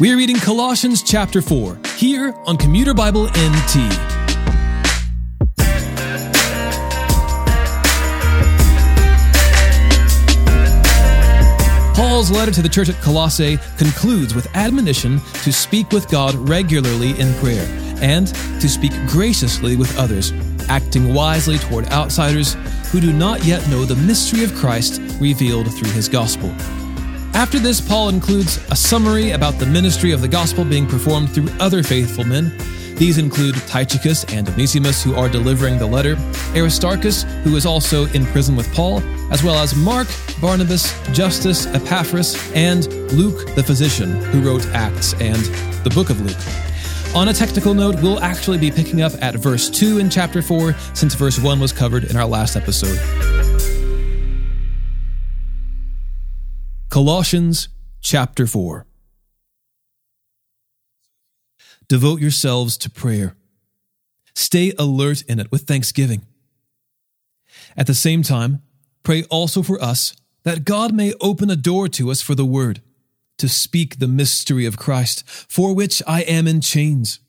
We are reading Colossians chapter 4 here on Commuter Bible NT. Paul's letter to the church at Colossae concludes with admonition to speak with God regularly in prayer and to speak graciously with others, acting wisely toward outsiders who do not yet know the mystery of Christ revealed through his gospel. After this, Paul includes a summary about the ministry of the gospel being performed through other faithful men. These include Tychicus and Onesimus, who are delivering the letter, Aristarchus, who is also in prison with Paul, as well as Mark, Barnabas, Justus, Epaphras, and Luke the physician, who wrote Acts and the book of Luke. On a technical note, we'll actually be picking up at verse 2 in chapter 4, since verse 1 was covered in our last episode. Colossians chapter 4. Devote yourselves to prayer. Stay alert in it with thanksgiving. At the same time, pray also for us that God may open a door to us for the word, to speak the mystery of Christ, for which I am in chains,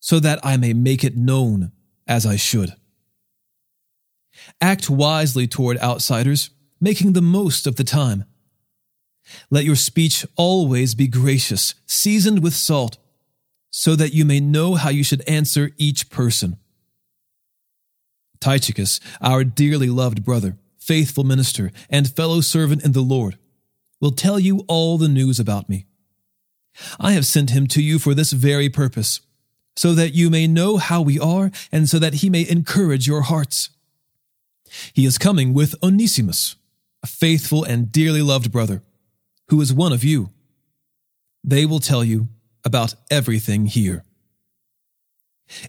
so that I may make it known as I should. Act wisely toward outsiders, making the most of the time. Let your speech always be gracious, seasoned with salt so that you may know how you should answer each person. Tychicus, our dearly loved brother, faithful minister, and fellow servant in the Lord, will tell you all the news about me. I have sent him to you for this very purpose, so that you may know how we are, and so that he may encourage your hearts. He is coming with Onesimus, a faithful and dearly loved brother, who is one of you. They will tell you about everything here.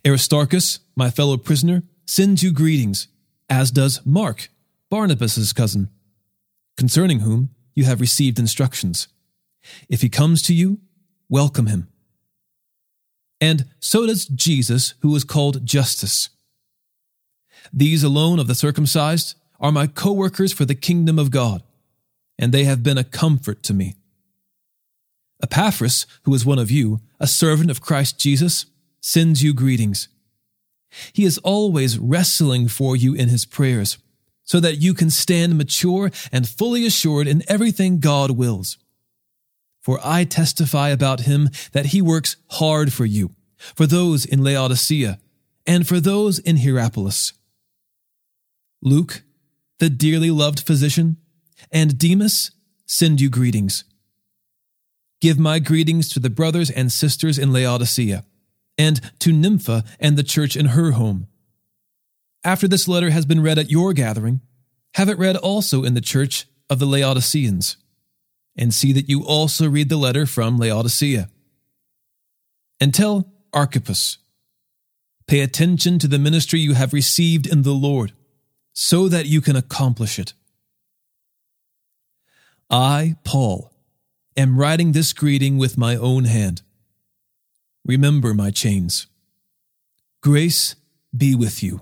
Aristarchus, my fellow prisoner, sends you greetings, as does Mark, Barnabas's cousin, concerning whom you have received instructions. If he comes to you, welcome him. And so does Jesus, who is called Justus. These alone of the circumcised are my co workers for the kingdom of God, and they have been a comfort to me. Epaphras, who is one of you, a servant of Christ Jesus, sends you greetings. He is always wrestling for you in his prayers, so that you can stand mature and fully assured in everything God wills. For I testify about him that he works hard for you, for those in Laodicea, and for those in Hierapolis. Luke, the dearly loved physician, and Demas send you greetings. Give my greetings to the brothers and sisters in Laodicea, and to Nympha and the church in her home. After this letter has been read at your gathering, have it read also in the church of the Laodiceans, and see that you also read the letter from Laodicea. And tell Archippus, pay attention to the ministry you have received in the Lord, so that you can accomplish it. I, Paul, am writing this greeting with my own hand. Remember my chains. Grace be with you.